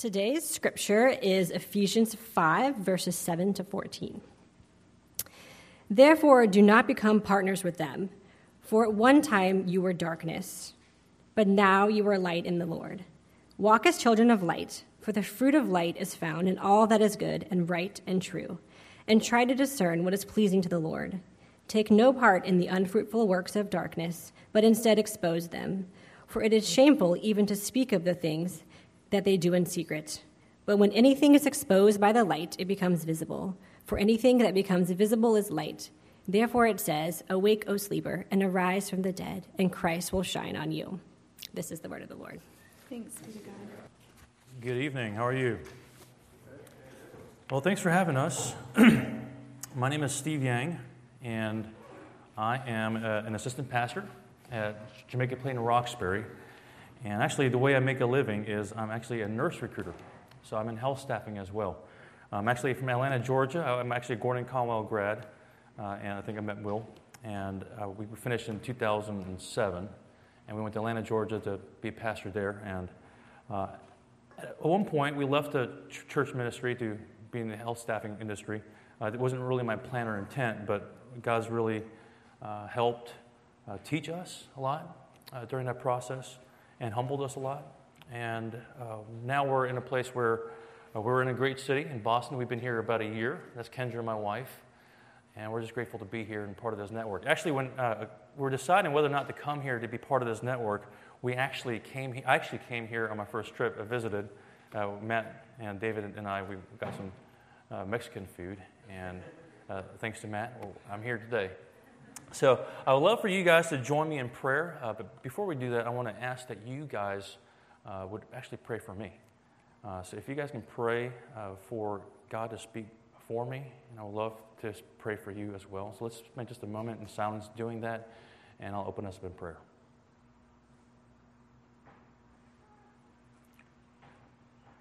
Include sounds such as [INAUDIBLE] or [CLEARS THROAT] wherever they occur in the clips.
Today's scripture is Ephesians 5, verses 7 to 14. Therefore, do not become partners with them, for at one time you were darkness, but now you are light in the Lord. Walk as children of light, for the fruit of light is found in all that is good and right and true, and try to discern what is pleasing to the Lord. Take no part in the unfruitful works of darkness, but instead expose them, for it is shameful even to speak of the things that they do in secret. But when anything is exposed by the light, it becomes visible. For anything that becomes visible is light. Therefore it says, Awake, O sleeper, and arise from the dead, and Christ will shine on you. This is the word of the Lord. Thanks be to God. Good evening. How are you? Well, thanks for having us. [CLEARS THROAT] My name is Steve Yang, and I am uh, an assistant pastor at Jamaica Plain Roxbury. And actually, the way I make a living is I'm actually a nurse recruiter. So I'm in health staffing as well. I'm actually from Atlanta, Georgia. I'm actually a Gordon Conwell grad, uh, and I think I met Will. And uh, we finished in 2007, and we went to Atlanta, Georgia to be pastor there. And uh, at one point, we left the ch- church ministry to be in the health staffing industry. Uh, it wasn't really my plan or intent, but God's really uh, helped uh, teach us a lot during that process and humbled us a lot. And uh, now we're in a place where uh, we're in a great city in Boston. We've been here about a year. That's Kendra, my wife. And we're just grateful to be here and part of this network. Actually, when uh, we're deciding whether or not to come here to be part of this network, we actually came. He- I actually came here on my first trip. I visited. Uh, Matt and David and I. We got some uh, Mexican food, and uh, thanks to Matt, well, I'm here today. So I would love for you guys to join me in prayer. Uh, but before we do that, I want to ask that you guys uh, would actually pray for me. Uh, so if you guys can pray uh, for God to speak for me, and I would love to pray for you as well. So let's spend just a moment in silence doing that, and I'll open us up in prayer.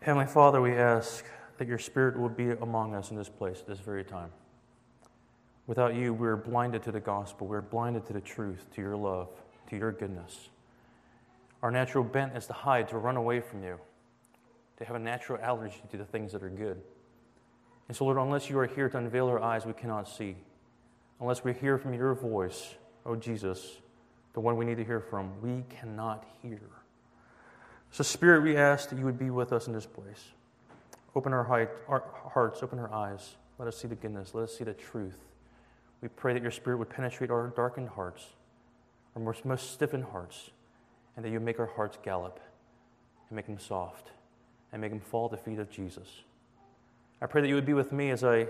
Heavenly Father, we ask that your Spirit will be among us in this place this very time. Without you, we're blinded to the gospel. We're blinded to the truth, to your love, to your goodness. Our natural bent is to hide, to run away from you, to have a natural allergy to the things that are good. And so, Lord, unless you are here to unveil our eyes, we cannot see. Unless we hear from your voice, oh Jesus, the one we need to hear from, we cannot hear. So, Spirit, we ask that you would be with us in this place. Open our, hearts, open our eyes. Let us see the goodness, let us see the truth. We pray that your Spirit would penetrate our darkened hearts, our most, most stiffened hearts, and that you make our hearts gallop and make them soft and make them fall at the feet of Jesus. I pray that you would be with me as I,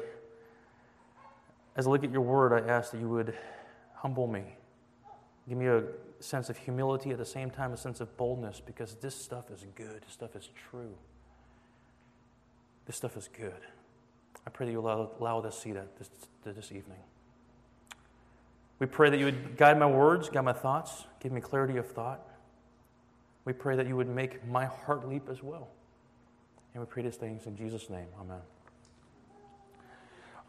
as I look at your word. I ask that you would humble me, give me a sense of humility at the same time, a sense of boldness, because this stuff is good. This stuff is true. This stuff is good. I pray that you allow, allow us to see that this, this evening. We pray that you would guide my words, guide my thoughts, give me clarity of thought. We pray that you would make my heart leap as well. And we pray these things in Jesus' name. Amen.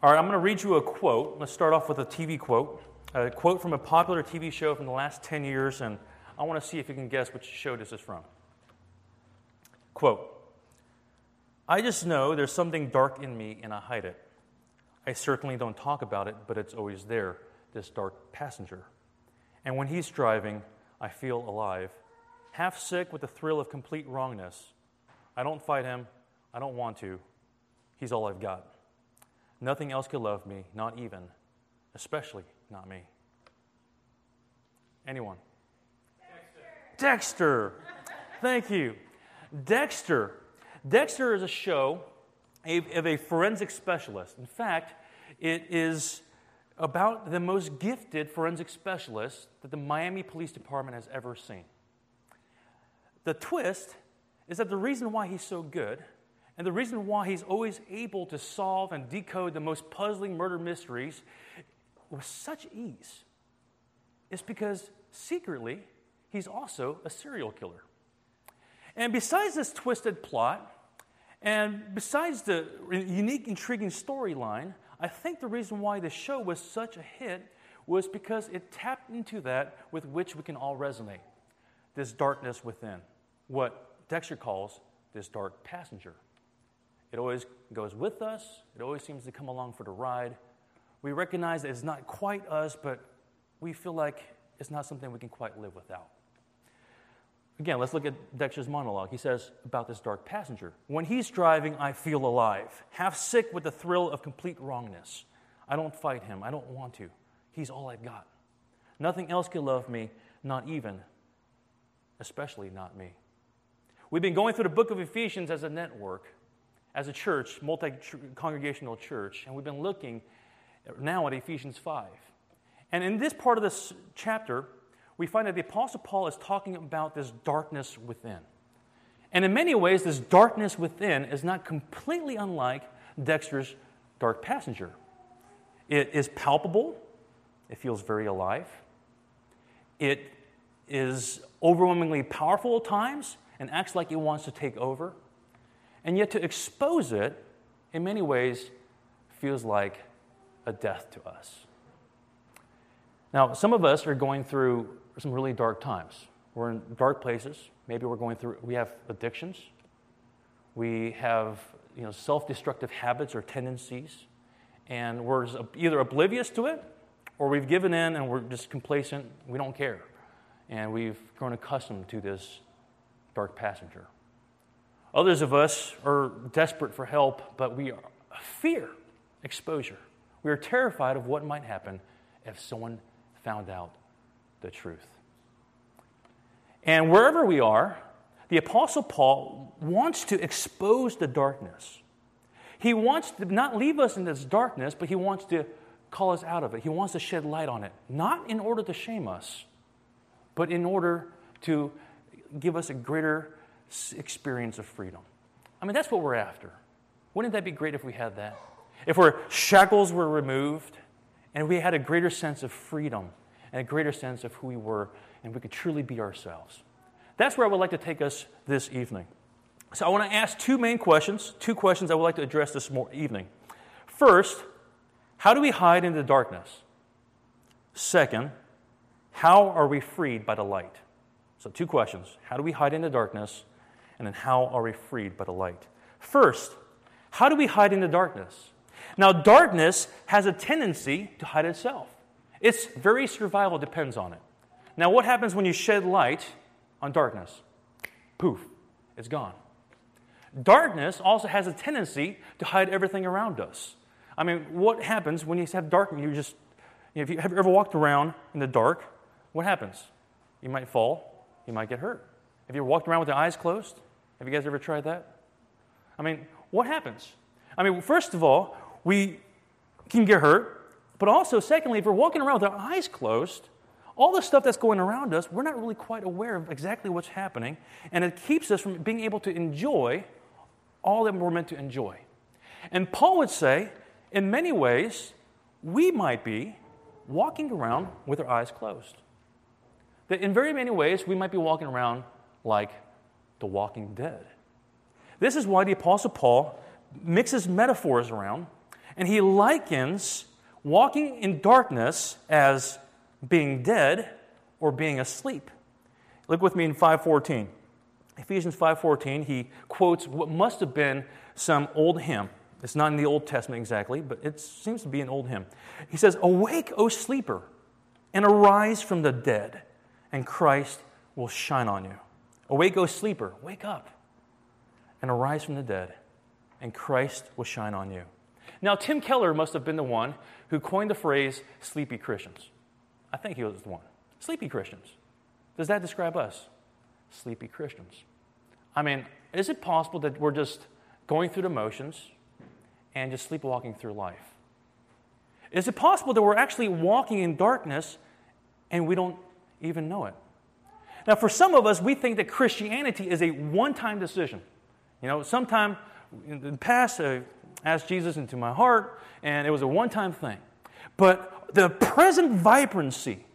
All right, I'm going to read you a quote. Let's start off with a TV quote. A quote from a popular TV show from the last 10 years, and I want to see if you can guess which show this is from. Quote I just know there's something dark in me and I hide it. I certainly don't talk about it, but it's always there this dark passenger. And when he's driving, I feel alive, half sick with the thrill of complete wrongness. I don't fight him. I don't want to. He's all I've got. Nothing else could love me, not even, especially not me. Anyone? Dexter. Dexter. Thank you. Dexter. Dexter is a show of a forensic specialist. In fact, it is about the most gifted forensic specialist that the Miami Police Department has ever seen. The twist is that the reason why he's so good and the reason why he's always able to solve and decode the most puzzling murder mysteries with such ease is because secretly he's also a serial killer. And besides this twisted plot, and besides the unique, intriguing storyline, I think the reason why the show was such a hit was because it tapped into that with which we can all resonate this darkness within, what Dexter calls this dark passenger. It always goes with us, it always seems to come along for the ride. We recognize that it's not quite us, but we feel like it's not something we can quite live without. Again, let's look at Dexter's monologue. He says about this dark passenger When he's driving, I feel alive, half sick with the thrill of complete wrongness. I don't fight him, I don't want to. He's all I've got. Nothing else can love me, not even, especially not me. We've been going through the book of Ephesians as a network, as a church, multi congregational church, and we've been looking now at Ephesians 5. And in this part of this chapter, we find that the Apostle Paul is talking about this darkness within. And in many ways, this darkness within is not completely unlike Dexter's dark passenger. It is palpable, it feels very alive, it is overwhelmingly powerful at times and acts like it wants to take over. And yet, to expose it, in many ways, feels like a death to us. Now, some of us are going through some really dark times. We're in dark places. Maybe we're going through, we have addictions. We have you know, self destructive habits or tendencies. And we're either oblivious to it or we've given in and we're just complacent. We don't care and we've grown accustomed to this dark passenger. Others of us are desperate for help, but we fear exposure. We are terrified of what might happen if someone found out the truth. And wherever we are, the Apostle Paul wants to expose the darkness. He wants to not leave us in this darkness, but he wants to call us out of it. He wants to shed light on it, not in order to shame us, but in order to give us a greater experience of freedom. I mean, that's what we're after. Wouldn't that be great if we had that? If our shackles were removed and we had a greater sense of freedom and a greater sense of who we were and we could truly be ourselves. That's where I would like to take us this evening. So I want to ask two main questions, two questions I would like to address this evening. First, how do we hide in the darkness? Second, how are we freed by the light? So, two questions. How do we hide in the darkness? And then, how are we freed by the light? First, how do we hide in the darkness? Now, darkness has a tendency to hide itself. Its very survival depends on it. Now, what happens when you shed light on darkness? Poof, it's gone. Darkness also has a tendency to hide everything around us. I mean, what happens when you have darkness? You just, you know, if you have ever walked around in the dark what happens? You might fall, you might get hurt. Have you ever walked around with your eyes closed? Have you guys ever tried that? I mean, what happens? I mean, first of all, we can get hurt, but also, secondly, if we're walking around with our eyes closed, all the stuff that's going around us, we're not really quite aware of exactly what's happening, and it keeps us from being able to enjoy all that we're meant to enjoy. And Paul would say, in many ways, we might be walking around with our eyes closed that in very many ways we might be walking around like the walking dead. This is why the Apostle Paul mixes metaphors around and he likens walking in darkness as being dead or being asleep. Look with me in 514. Ephesians 5:14, he quotes what must have been some old hymn. It's not in the Old Testament exactly, but it seems to be an old hymn. He says, "Awake, O sleeper, and arise from the dead, and Christ will shine on you. Awake, O sleeper, wake up and arise from the dead, and Christ will shine on you. Now, Tim Keller must have been the one who coined the phrase sleepy Christians. I think he was the one. Sleepy Christians. Does that describe us? Sleepy Christians. I mean, is it possible that we're just going through the motions and just sleepwalking through life? Is it possible that we're actually walking in darkness and we don't even know it. Now, for some of us, we think that Christianity is a one time decision. You know, sometime in the past, I asked Jesus into my heart, and it was a one time thing. But the present vibrancy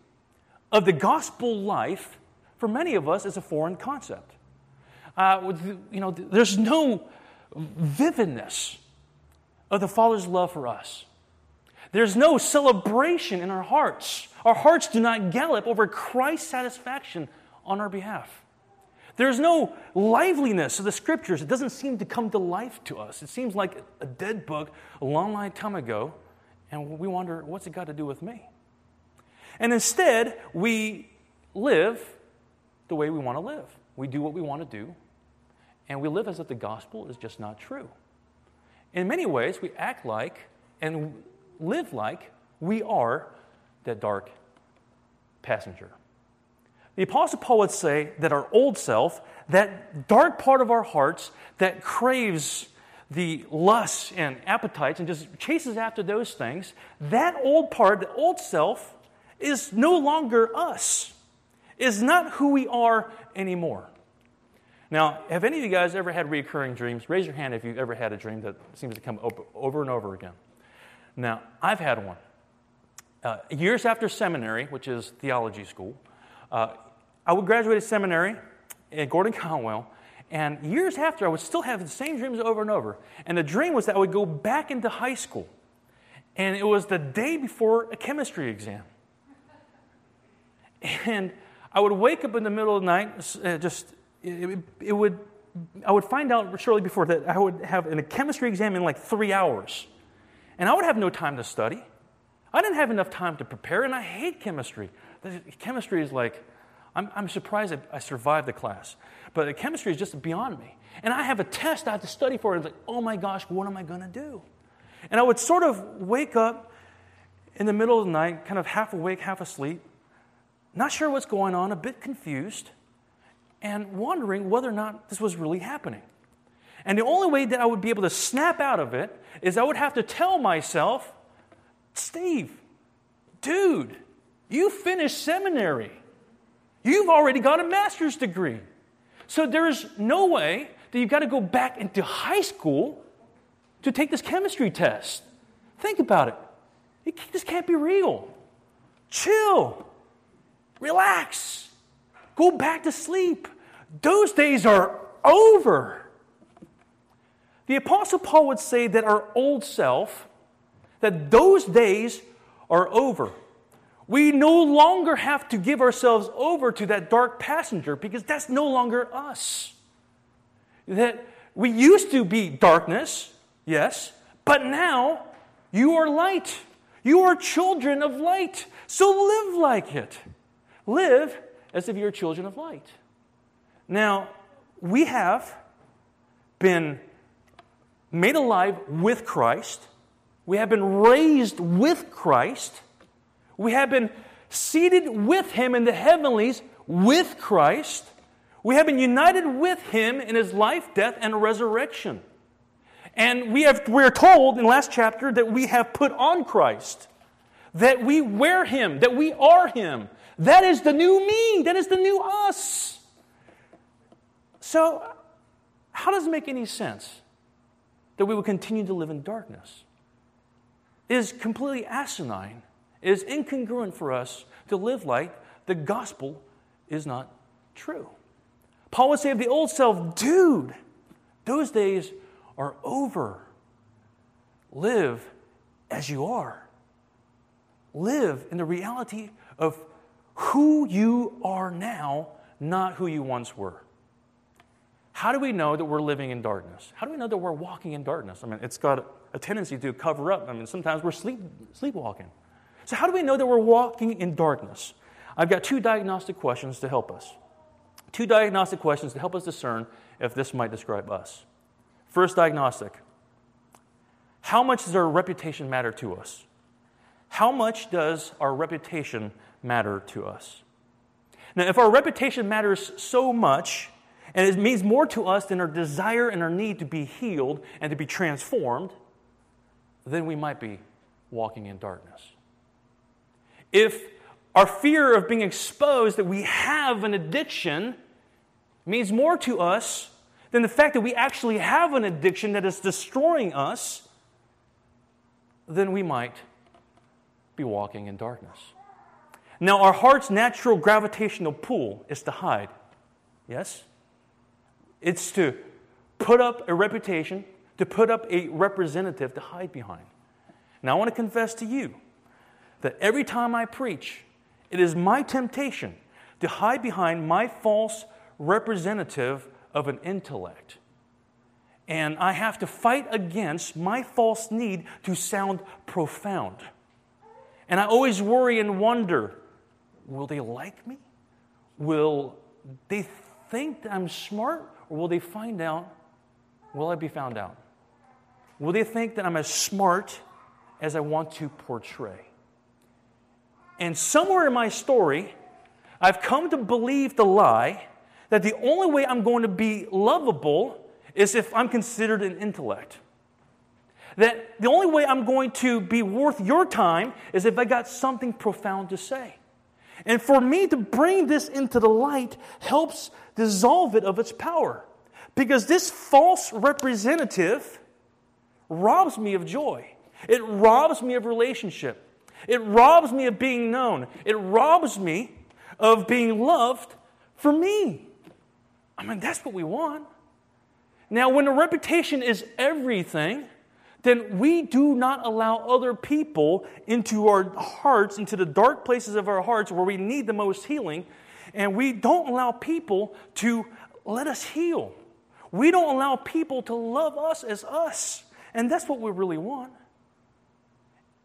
of the gospel life, for many of us, is a foreign concept. Uh, you know, there's no vividness of the Father's love for us. There's no celebration in our hearts. Our hearts do not gallop over Christ's satisfaction on our behalf. There's no liveliness of the scriptures. It doesn't seem to come to life to us. It seems like a dead book a long, long time ago, and we wonder, what's it got to do with me? And instead, we live the way we want to live. We do what we want to do, and we live as if the gospel is just not true. In many ways, we act like and live like we are that dark passenger. The Apostle Paul would say that our old self, that dark part of our hearts that craves the lusts and appetites and just chases after those things, that old part, the old self, is no longer us, is not who we are anymore. Now, have any of you guys ever had recurring dreams? Raise your hand if you've ever had a dream that seems to come over and over again. Now, I've had one. Uh, years after seminary, which is theology school, uh, I would graduate seminary at Gordon Conwell, and years after, I would still have the same dreams over and over. And the dream was that I would go back into high school, and it was the day before a chemistry exam. And I would wake up in the middle of the night, uh, just, it, it would, I would find out shortly before that I would have a chemistry exam in like three hours. And I would have no time to study. I didn't have enough time to prepare, and I hate chemistry. Chemistry is like, I'm, I'm surprised I survived the class, but chemistry is just beyond me. And I have a test I have to study for. It's like, oh my gosh, what am I going to do? And I would sort of wake up in the middle of the night, kind of half awake, half asleep, not sure what's going on, a bit confused, and wondering whether or not this was really happening. And the only way that I would be able to snap out of it is I would have to tell myself, Steve, dude, you finished seminary. You've already got a master's degree. So there's no way that you've got to go back into high school to take this chemistry test. Think about it. it this can't be real. Chill. Relax. Go back to sleep. Those days are over. The Apostle Paul would say that our old self, that those days are over. We no longer have to give ourselves over to that dark passenger because that's no longer us. That we used to be darkness, yes, but now you are light. You are children of light. So live like it. Live as if you're children of light. Now, we have been made alive with Christ. We have been raised with Christ. We have been seated with him in the heavenlies with Christ. We have been united with him in his life, death, and resurrection. And we have, we're told in the last chapter that we have put on Christ, that we wear him, that we are him. That is the new me, that is the new us. So, how does it make any sense that we would continue to live in darkness? It is completely asinine is incongruent for us to live like the gospel is not true. Paul would say of the old self, dude, those days are over. Live as you are. Live in the reality of who you are now, not who you once were. How do we know that we're living in darkness? How do we know that we're walking in darkness? I mean, it's got a tendency to cover up. I mean, sometimes we're sleep, sleepwalking. So, how do we know that we're walking in darkness? I've got two diagnostic questions to help us. Two diagnostic questions to help us discern if this might describe us. First diagnostic How much does our reputation matter to us? How much does our reputation matter to us? Now, if our reputation matters so much, and it means more to us than our desire and our need to be healed and to be transformed, then we might be walking in darkness if our fear of being exposed that we have an addiction means more to us than the fact that we actually have an addiction that is destroying us, then we might be walking in darkness. Now, our heart's natural gravitational pull is to hide. Yes? It's to put up a reputation, to put up a representative to hide behind. Now, I want to confess to you that every time I preach, it is my temptation to hide behind my false representative of an intellect. And I have to fight against my false need to sound profound. And I always worry and wonder will they like me? Will they think that I'm smart? Or will they find out? Will I be found out? Will they think that I'm as smart as I want to portray? And somewhere in my story, I've come to believe the lie that the only way I'm going to be lovable is if I'm considered an intellect. That the only way I'm going to be worth your time is if I got something profound to say. And for me to bring this into the light helps dissolve it of its power. Because this false representative robs me of joy. It robs me of relationship. It robs me of being known. It robs me of being loved for me. I mean, that's what we want. Now, when a reputation is everything, then we do not allow other people into our hearts, into the dark places of our hearts where we need the most healing, and we don't allow people to let us heal. We don't allow people to love us as us. And that's what we really want.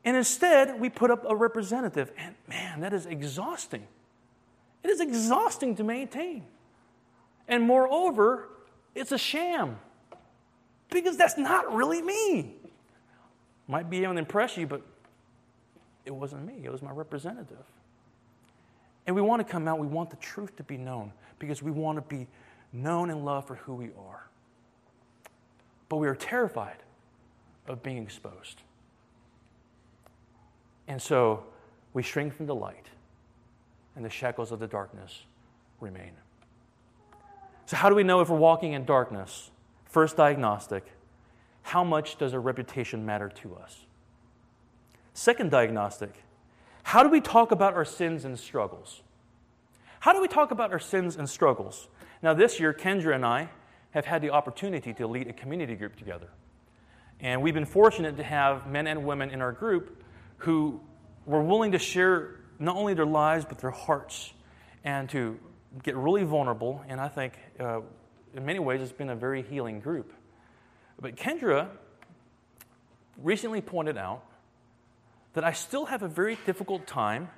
And instead, we put up a representative. And man, that is exhausting. It is exhausting to maintain. And moreover, it's a sham. Because that's not really me. Might be able to impress you, but it wasn't me, it was my representative. And we want to come out, we want the truth to be known because we want to be known and loved for who we are. But we are terrified of being exposed. And so we shrink from the light, and the shackles of the darkness remain. So, how do we know if we're walking in darkness? First diagnostic how much does our reputation matter to us? Second diagnostic how do we talk about our sins and struggles? How do we talk about our sins and struggles? Now, this year, Kendra and I have had the opportunity to lead a community group together. And we've been fortunate to have men and women in our group who were willing to share not only their lives, but their hearts and to get really vulnerable. And I think uh, in many ways it's been a very healing group. But Kendra recently pointed out that I still have a very difficult time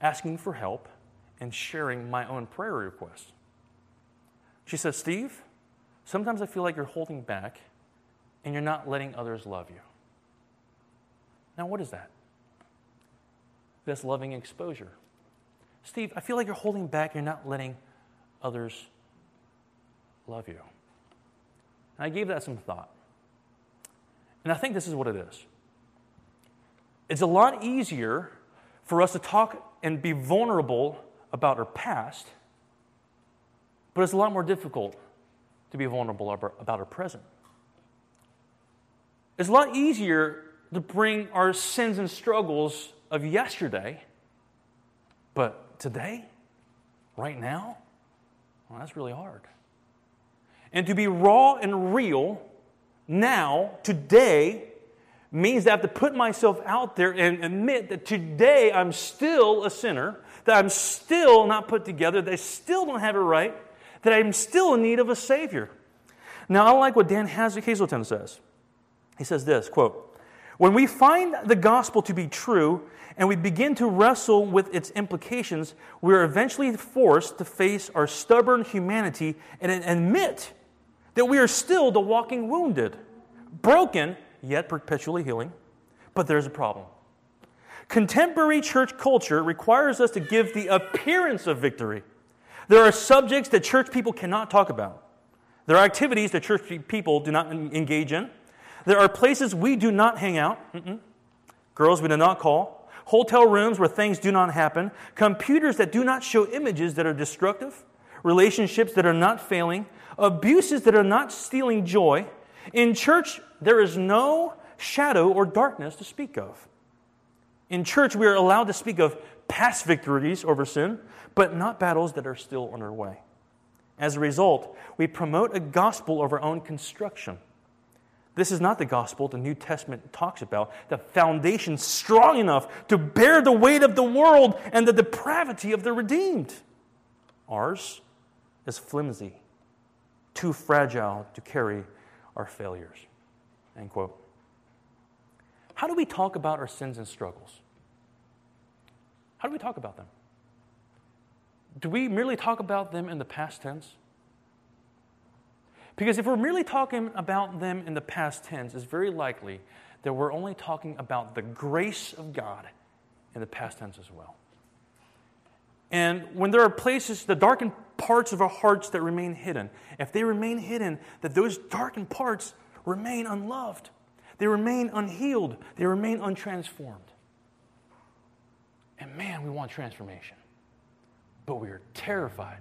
asking for help and sharing my own prayer requests. She says, Steve, sometimes I feel like you're holding back and you're not letting others love you. Now, what is that? That's loving exposure. Steve, I feel like you're holding back, you're not letting others love you. And I gave that some thought. And I think this is what it is it's a lot easier for us to talk and be vulnerable about our past, but it's a lot more difficult to be vulnerable about our present. It's a lot easier to bring our sins and struggles of yesterday, but today, right now, well, that's really hard. And to be raw and real now, today, means that I have to put myself out there and admit that today I'm still a sinner, that I'm still not put together, that I still don't have it right, that I'm still in need of a Savior. Now, I like what Dan Hazelton says. He says this quote, When we find the gospel to be true and we begin to wrestle with its implications, we are eventually forced to face our stubborn humanity and admit that we are still the walking wounded, broken, yet perpetually healing. But there's a problem. Contemporary church culture requires us to give the appearance of victory. There are subjects that church people cannot talk about. There are activities that church people do not engage in. There are places we do not hang out. Mm-mm. Girls we do not call. Hotel rooms where things do not happen. Computers that do not show images that are destructive. Relationships that are not failing abuses that are not stealing joy. In church, there is no shadow or darkness to speak of. In church, we are allowed to speak of past victories over sin, but not battles that are still underway. As a result, we promote a gospel of our own construction. This is not the gospel the New Testament talks about, the foundation strong enough to bear the weight of the world and the depravity of the redeemed. Ours is flimsy, too fragile to carry our failures. End quote. How do we talk about our sins and struggles? How do we talk about them? Do we merely talk about them in the past tense? Because if we're merely talking about them in the past tense, it's very likely that we're only talking about the grace of God in the past tense as well. And when there are places, the darkened parts of our hearts that remain hidden, if they remain hidden, that those darkened parts remain unloved, they remain unhealed, they remain untransformed. And man, we want transformation, but we are terrified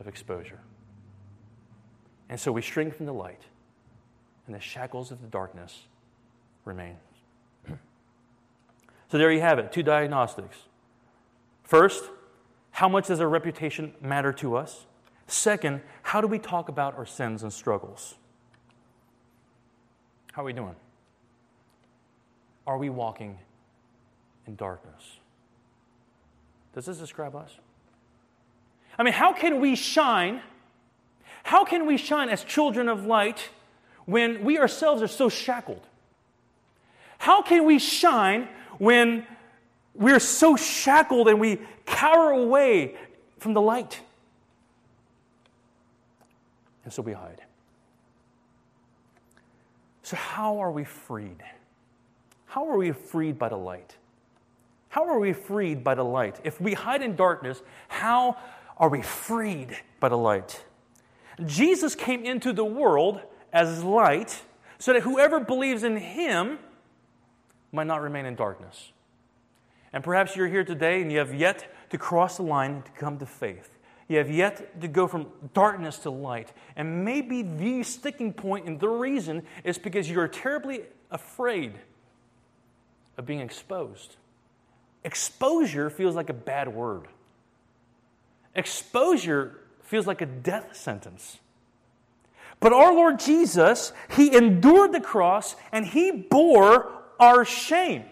of exposure. And so we shrink from the light, and the shackles of the darkness remain. [CLEARS THROAT] so there you have it two diagnostics. First, how much does our reputation matter to us? Second, how do we talk about our sins and struggles? How are we doing? Are we walking in darkness? Does this describe us? I mean, how can we shine? How can we shine as children of light when we ourselves are so shackled? How can we shine when we're so shackled and we cower away from the light? And so we hide. So, how are we freed? How are we freed by the light? How are we freed by the light? If we hide in darkness, how are we freed by the light? Jesus came into the world as light so that whoever believes in him might not remain in darkness. And perhaps you're here today and you have yet to cross the line to come to faith. You have yet to go from darkness to light. And maybe the sticking point and the reason is because you're terribly afraid of being exposed. Exposure feels like a bad word. Exposure feels like a death sentence. But our Lord Jesus, He endured the cross and He bore our shame.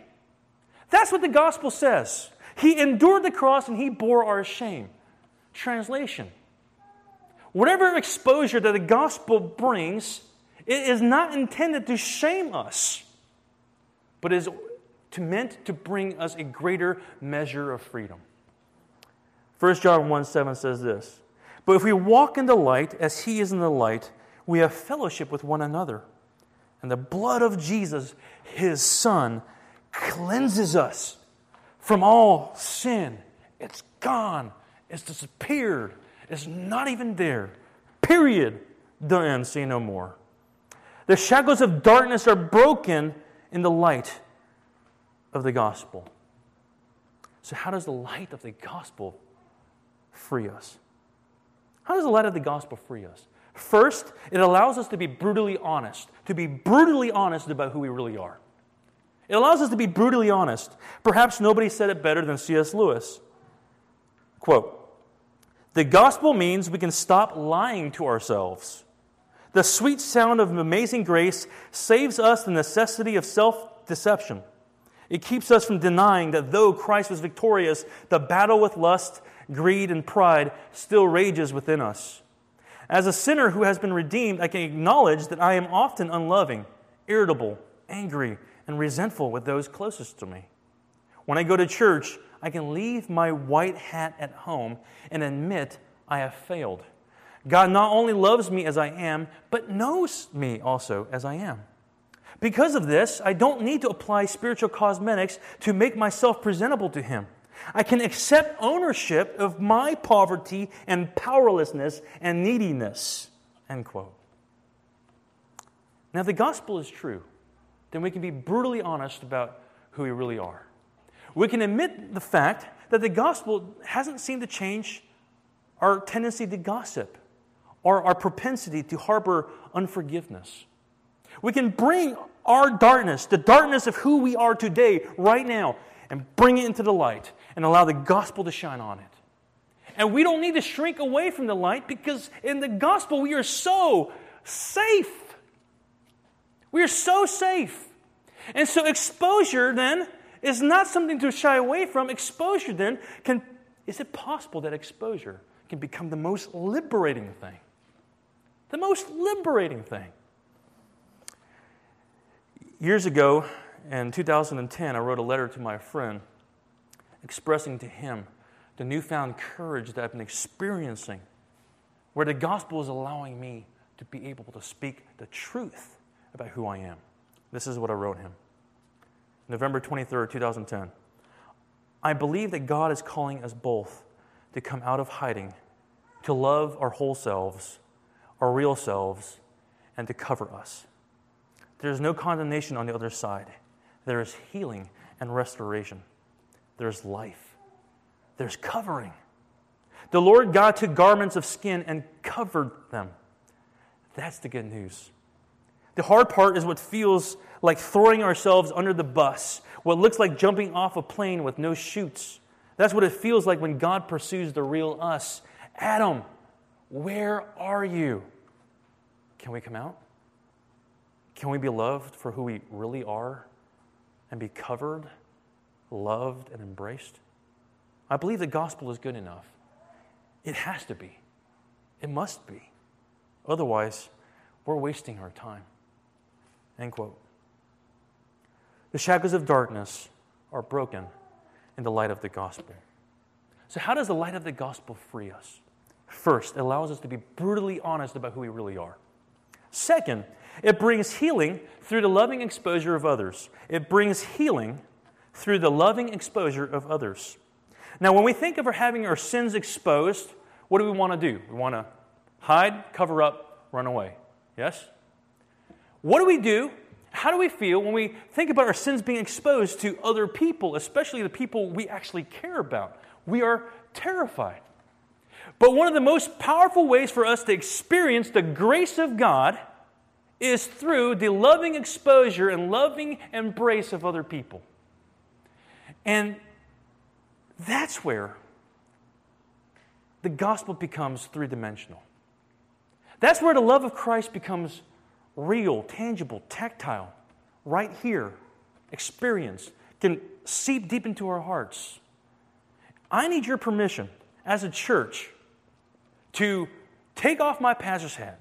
That's what the gospel says. He endured the cross and He bore our shame. Translation Whatever exposure that the gospel brings, it is not intended to shame us, but is meant to bring us a greater measure of freedom. 1 John 1 7 says this But if we walk in the light as he is in the light, we have fellowship with one another. And the blood of Jesus, his son, cleanses us from all sin. It's gone, it's disappeared, it's not even there. Period. Done, say no more. The shackles of darkness are broken in the light of the gospel. So, how does the light of the gospel free us? How does the light of the gospel free us? First, it allows us to be brutally honest, to be brutally honest about who we really are. It allows us to be brutally honest. Perhaps nobody said it better than C.S. Lewis. Quote The gospel means we can stop lying to ourselves. The sweet sound of amazing grace saves us the necessity of self deception. It keeps us from denying that though Christ was victorious, the battle with lust, greed, and pride still rages within us. As a sinner who has been redeemed, I can acknowledge that I am often unloving, irritable, angry, and resentful with those closest to me. When I go to church, I can leave my white hat at home and admit I have failed. God not only loves me as I am, but knows me also as I am. Because of this, I don't need to apply spiritual cosmetics to make myself presentable to Him. I can accept ownership of my poverty and powerlessness and neediness. End quote. Now, if the gospel is true, then we can be brutally honest about who we really are. We can admit the fact that the gospel hasn't seemed to change our tendency to gossip or our propensity to harbor unforgiveness. We can bring our darkness, the darkness of who we are today, right now, and bring it into the light and allow the gospel to shine on it. And we don't need to shrink away from the light because in the gospel we are so safe. We are so safe. And so exposure then is not something to shy away from. Exposure then can, is it possible that exposure can become the most liberating thing. The most liberating thing. Years ago, in 2010, I wrote a letter to my friend expressing to him the newfound courage that I've been experiencing, where the gospel is allowing me to be able to speak the truth about who I am. This is what I wrote him November 23rd, 2010. I believe that God is calling us both to come out of hiding, to love our whole selves, our real selves, and to cover us. There is no condemnation on the other side. There is healing and restoration. There's life. There's covering. The Lord God took garments of skin and covered them. That's the good news. The hard part is what feels like throwing ourselves under the bus, what looks like jumping off a plane with no chutes. That's what it feels like when God pursues the real us. Adam, where are you? Can we come out? Can we be loved for who we really are and be covered, loved, and embraced? I believe the gospel is good enough. It has to be. It must be. Otherwise, we're wasting our time. End quote. The shackles of darkness are broken in the light of the gospel. So, how does the light of the gospel free us? First, it allows us to be brutally honest about who we really are. Second, it brings healing through the loving exposure of others. It brings healing through the loving exposure of others. Now, when we think of having our sins exposed, what do we want to do? We want to hide, cover up, run away. Yes? What do we do? How do we feel when we think about our sins being exposed to other people, especially the people we actually care about? We are terrified. But one of the most powerful ways for us to experience the grace of God is through the loving exposure and loving embrace of other people. And that's where the gospel becomes three dimensional. That's where the love of Christ becomes real, tangible, tactile, right here, experience, can seep deep into our hearts. I need your permission as a church to take off my pastor's hat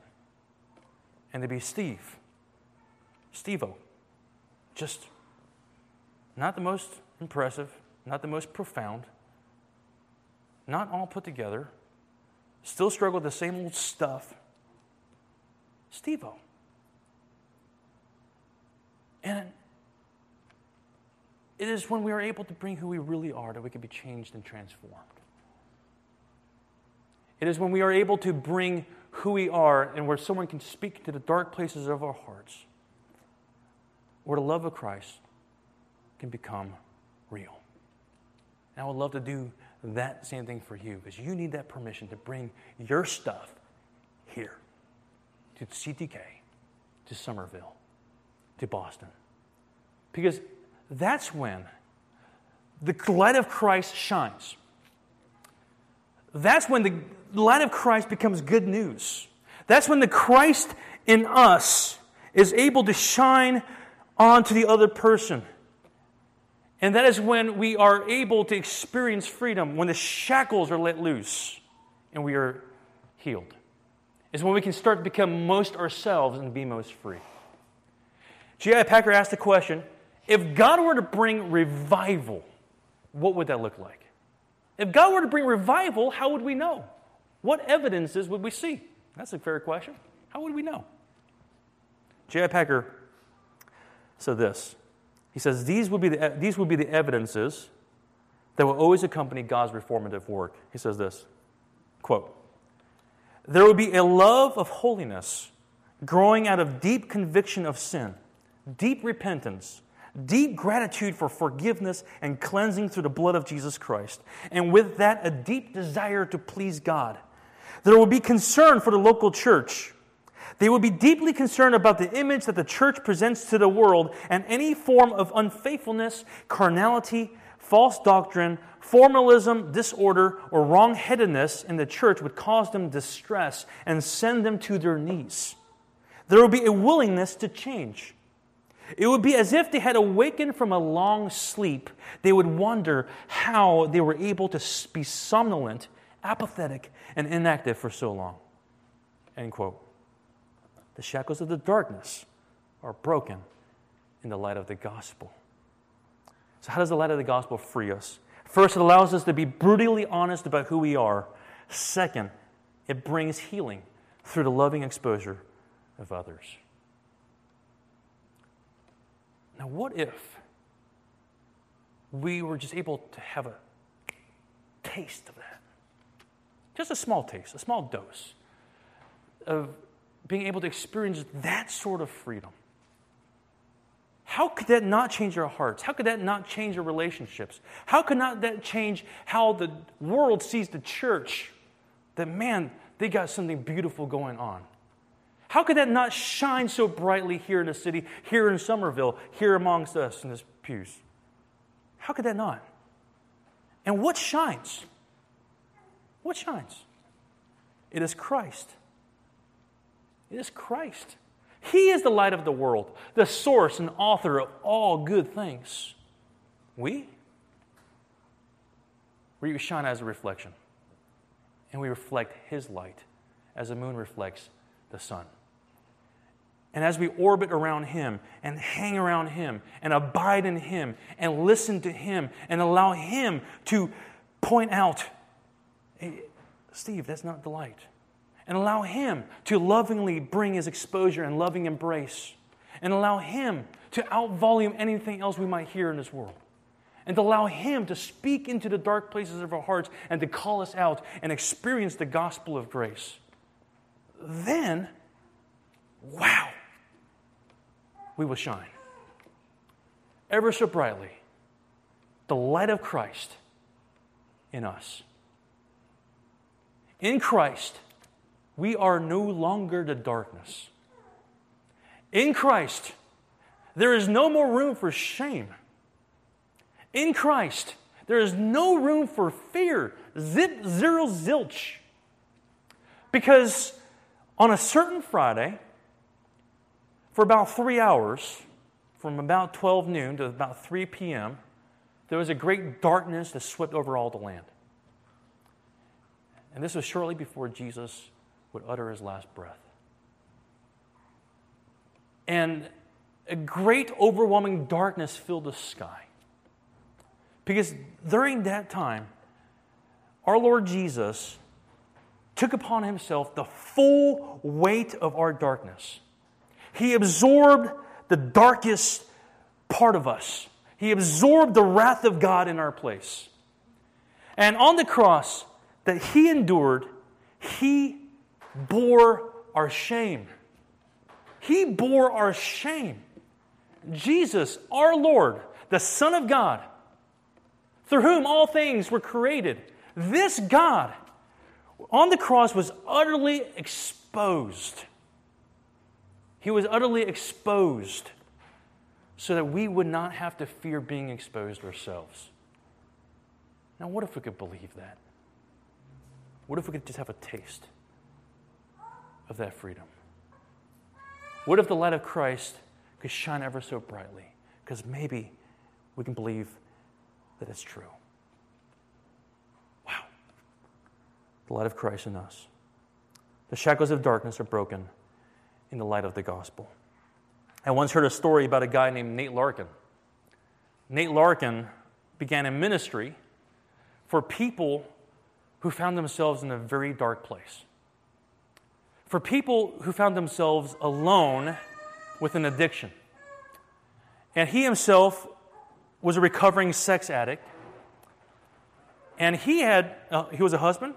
and to be Steve. Stevo. Just not the most impressive, not the most profound, not all put together, still struggle with the same old stuff. Stevo. And it is when we are able to bring who we really are that we can be changed and transformed. It is when we are able to bring who we are and where someone can speak to the dark places of our hearts, where the love of Christ can become. And I would love to do that same thing for you because you need that permission to bring your stuff here to CTK, to Somerville, to Boston. Because that's when the light of Christ shines. That's when the light of Christ becomes good news. That's when the Christ in us is able to shine onto the other person. And that is when we are able to experience freedom, when the shackles are let loose and we are healed. Is when we can start to become most ourselves and be most free. J.I. Packer asked the question if God were to bring revival, what would that look like? If God were to bring revival, how would we know? What evidences would we see? That's a fair question. How would we know? J.I. Packer said this. He says, these would, be the, these would be the evidences that will always accompany God's reformative work. He says this quote, There will be a love of holiness growing out of deep conviction of sin, deep repentance, deep gratitude for forgiveness and cleansing through the blood of Jesus Christ, and with that, a deep desire to please God. There will be concern for the local church. They will be deeply concerned about the image that the church presents to the world, and any form of unfaithfulness, carnality, false doctrine, formalism, disorder, or wrongheadedness in the church would cause them distress and send them to their knees. There will be a willingness to change. It would be as if they had awakened from a long sleep. They would wonder how they were able to be somnolent apathetic, and inactive for so long. End quote. The shackles of the darkness are broken in the light of the gospel. So, how does the light of the gospel free us? First, it allows us to be brutally honest about who we are. Second, it brings healing through the loving exposure of others. Now, what if we were just able to have a taste of that? Just a small taste, a small dose of being able to experience that sort of freedom. How could that not change our hearts? How could that not change our relationships? How could not that change how the world sees the church? That man, they got something beautiful going on. How could that not shine so brightly here in the city, here in Somerville, here amongst us in this pews? How could that not? And what shines? What shines? It is Christ. It is Christ. He is the light of the world, the source and author of all good things. We? We shine as a reflection. And we reflect His light as the moon reflects the sun. And as we orbit around Him and hang around Him and abide in Him and listen to Him and allow Him to point out, hey, Steve, that's not the light and allow Him to lovingly bring His exposure and loving embrace, and allow Him to outvolume anything else we might hear in this world, and to allow Him to speak into the dark places of our hearts and to call us out and experience the gospel of grace. Then, wow, we will shine ever so brightly the light of Christ in us. In Christ, we are no longer the darkness. In Christ, there is no more room for shame. In Christ, there is no room for fear. Zip, zero, zilch. Because on a certain Friday, for about three hours, from about 12 noon to about 3 p.m., there was a great darkness that swept over all the land. And this was shortly before Jesus would utter his last breath. And a great, overwhelming darkness filled the sky. Because during that time, our Lord Jesus took upon himself the full weight of our darkness. He absorbed the darkest part of us. He absorbed the wrath of God in our place. And on the cross that he endured, he bore our shame. He bore our shame. Jesus, our Lord, the Son of God, through whom all things were created, this God on the cross was utterly exposed. He was utterly exposed so that we would not have to fear being exposed ourselves. Now, what if we could believe that? What if we could just have a taste? Of that freedom? What if the light of Christ could shine ever so brightly? Because maybe we can believe that it's true. Wow. The light of Christ in us. The shackles of darkness are broken in the light of the gospel. I once heard a story about a guy named Nate Larkin. Nate Larkin began a ministry for people who found themselves in a very dark place for people who found themselves alone with an addiction. And he himself was a recovering sex addict. And he had uh, he was a husband,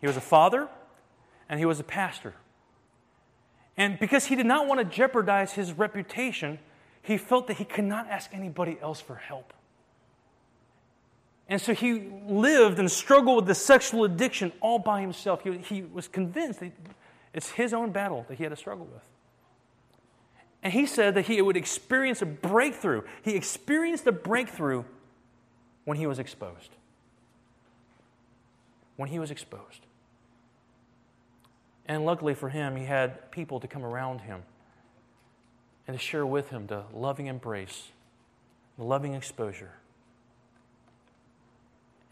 he was a father, and he was a pastor. And because he did not want to jeopardize his reputation, he felt that he could not ask anybody else for help. And so he lived and struggled with the sexual addiction all by himself. He, he was convinced that it's his own battle that he had to struggle with. And he said that he would experience a breakthrough. He experienced a breakthrough when he was exposed. When he was exposed. And luckily for him, he had people to come around him and to share with him the loving embrace, the loving exposure,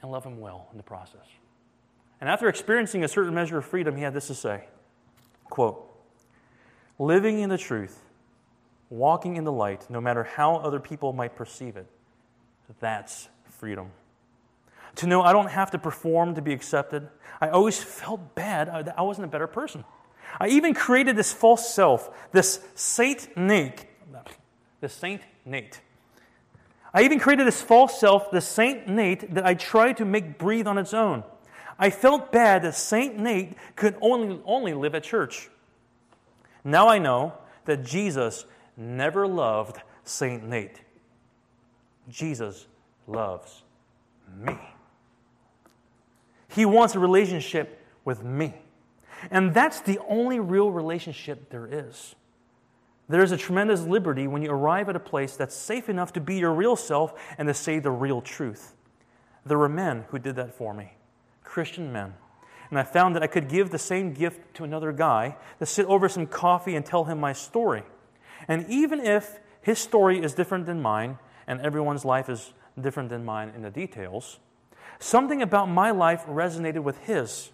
and love him well in the process. And after experiencing a certain measure of freedom, he had this to say quote, Living in the truth, walking in the light, no matter how other people might perceive it, that's freedom. To know I don't have to perform to be accepted. I always felt bad I wasn't a better person. I even created this false self, this Saint Nate, this Saint Nate. I even created this false self, the Saint Nate, that I tried to make breathe on its own. I felt bad that Saint Nate could only, only live at church. Now I know that Jesus never loved Saint Nate. Jesus loves me. He wants a relationship with me. And that's the only real relationship there is. There's a tremendous liberty when you arrive at a place that's safe enough to be your real self and to say the real truth. There were men who did that for me, Christian men. And I found that I could give the same gift to another guy, to sit over some coffee and tell him my story. And even if his story is different than mine, and everyone's life is different than mine in the details, something about my life resonated with his.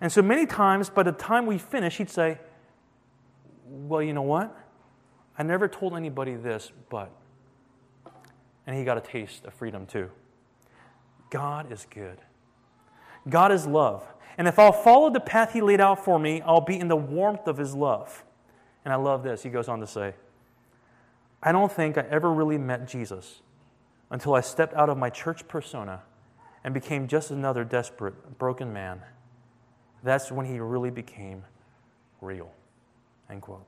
And so many times, by the time we finish, he'd say, Well, you know what? I never told anybody this, but. And he got a taste of freedom too. God is good. God is love. And if I'll follow the path he laid out for me, I'll be in the warmth of his love. And I love this. He goes on to say, I don't think I ever really met Jesus until I stepped out of my church persona and became just another desperate, broken man that's when he really became real. End quote.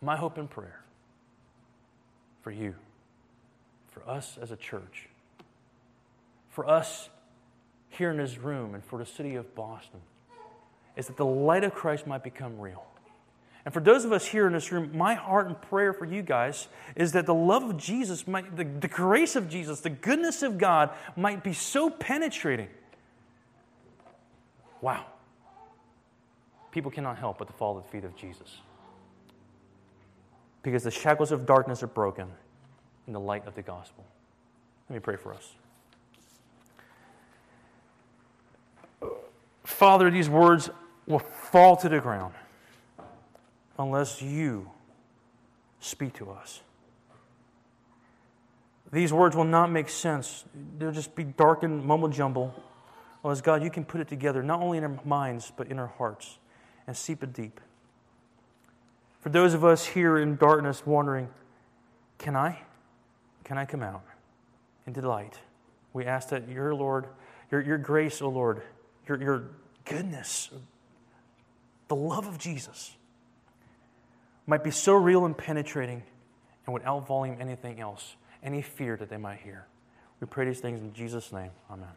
My hope and prayer for you, for us as a church, for us here in this room and for the city of Boston is that the light of Christ might become real. And for those of us here in this room, my heart and prayer for you guys is that the love of Jesus might, the, the grace of Jesus, the goodness of God might be so penetrating Wow. People cannot help but to fall at the feet of Jesus. Because the shackles of darkness are broken in the light of the gospel. Let me pray for us. Father, these words will fall to the ground unless you speak to us. These words will not make sense. They'll just be darkened mumble jumble as God, you can put it together not only in our minds, but in our hearts and seep it deep. For those of us here in darkness wondering, can I? Can I come out into the light? We ask that your Lord, your, your grace, O oh Lord, your, your goodness, the love of Jesus might be so real and penetrating and would outvolume anything else, any fear that they might hear. We pray these things in Jesus' name. Amen.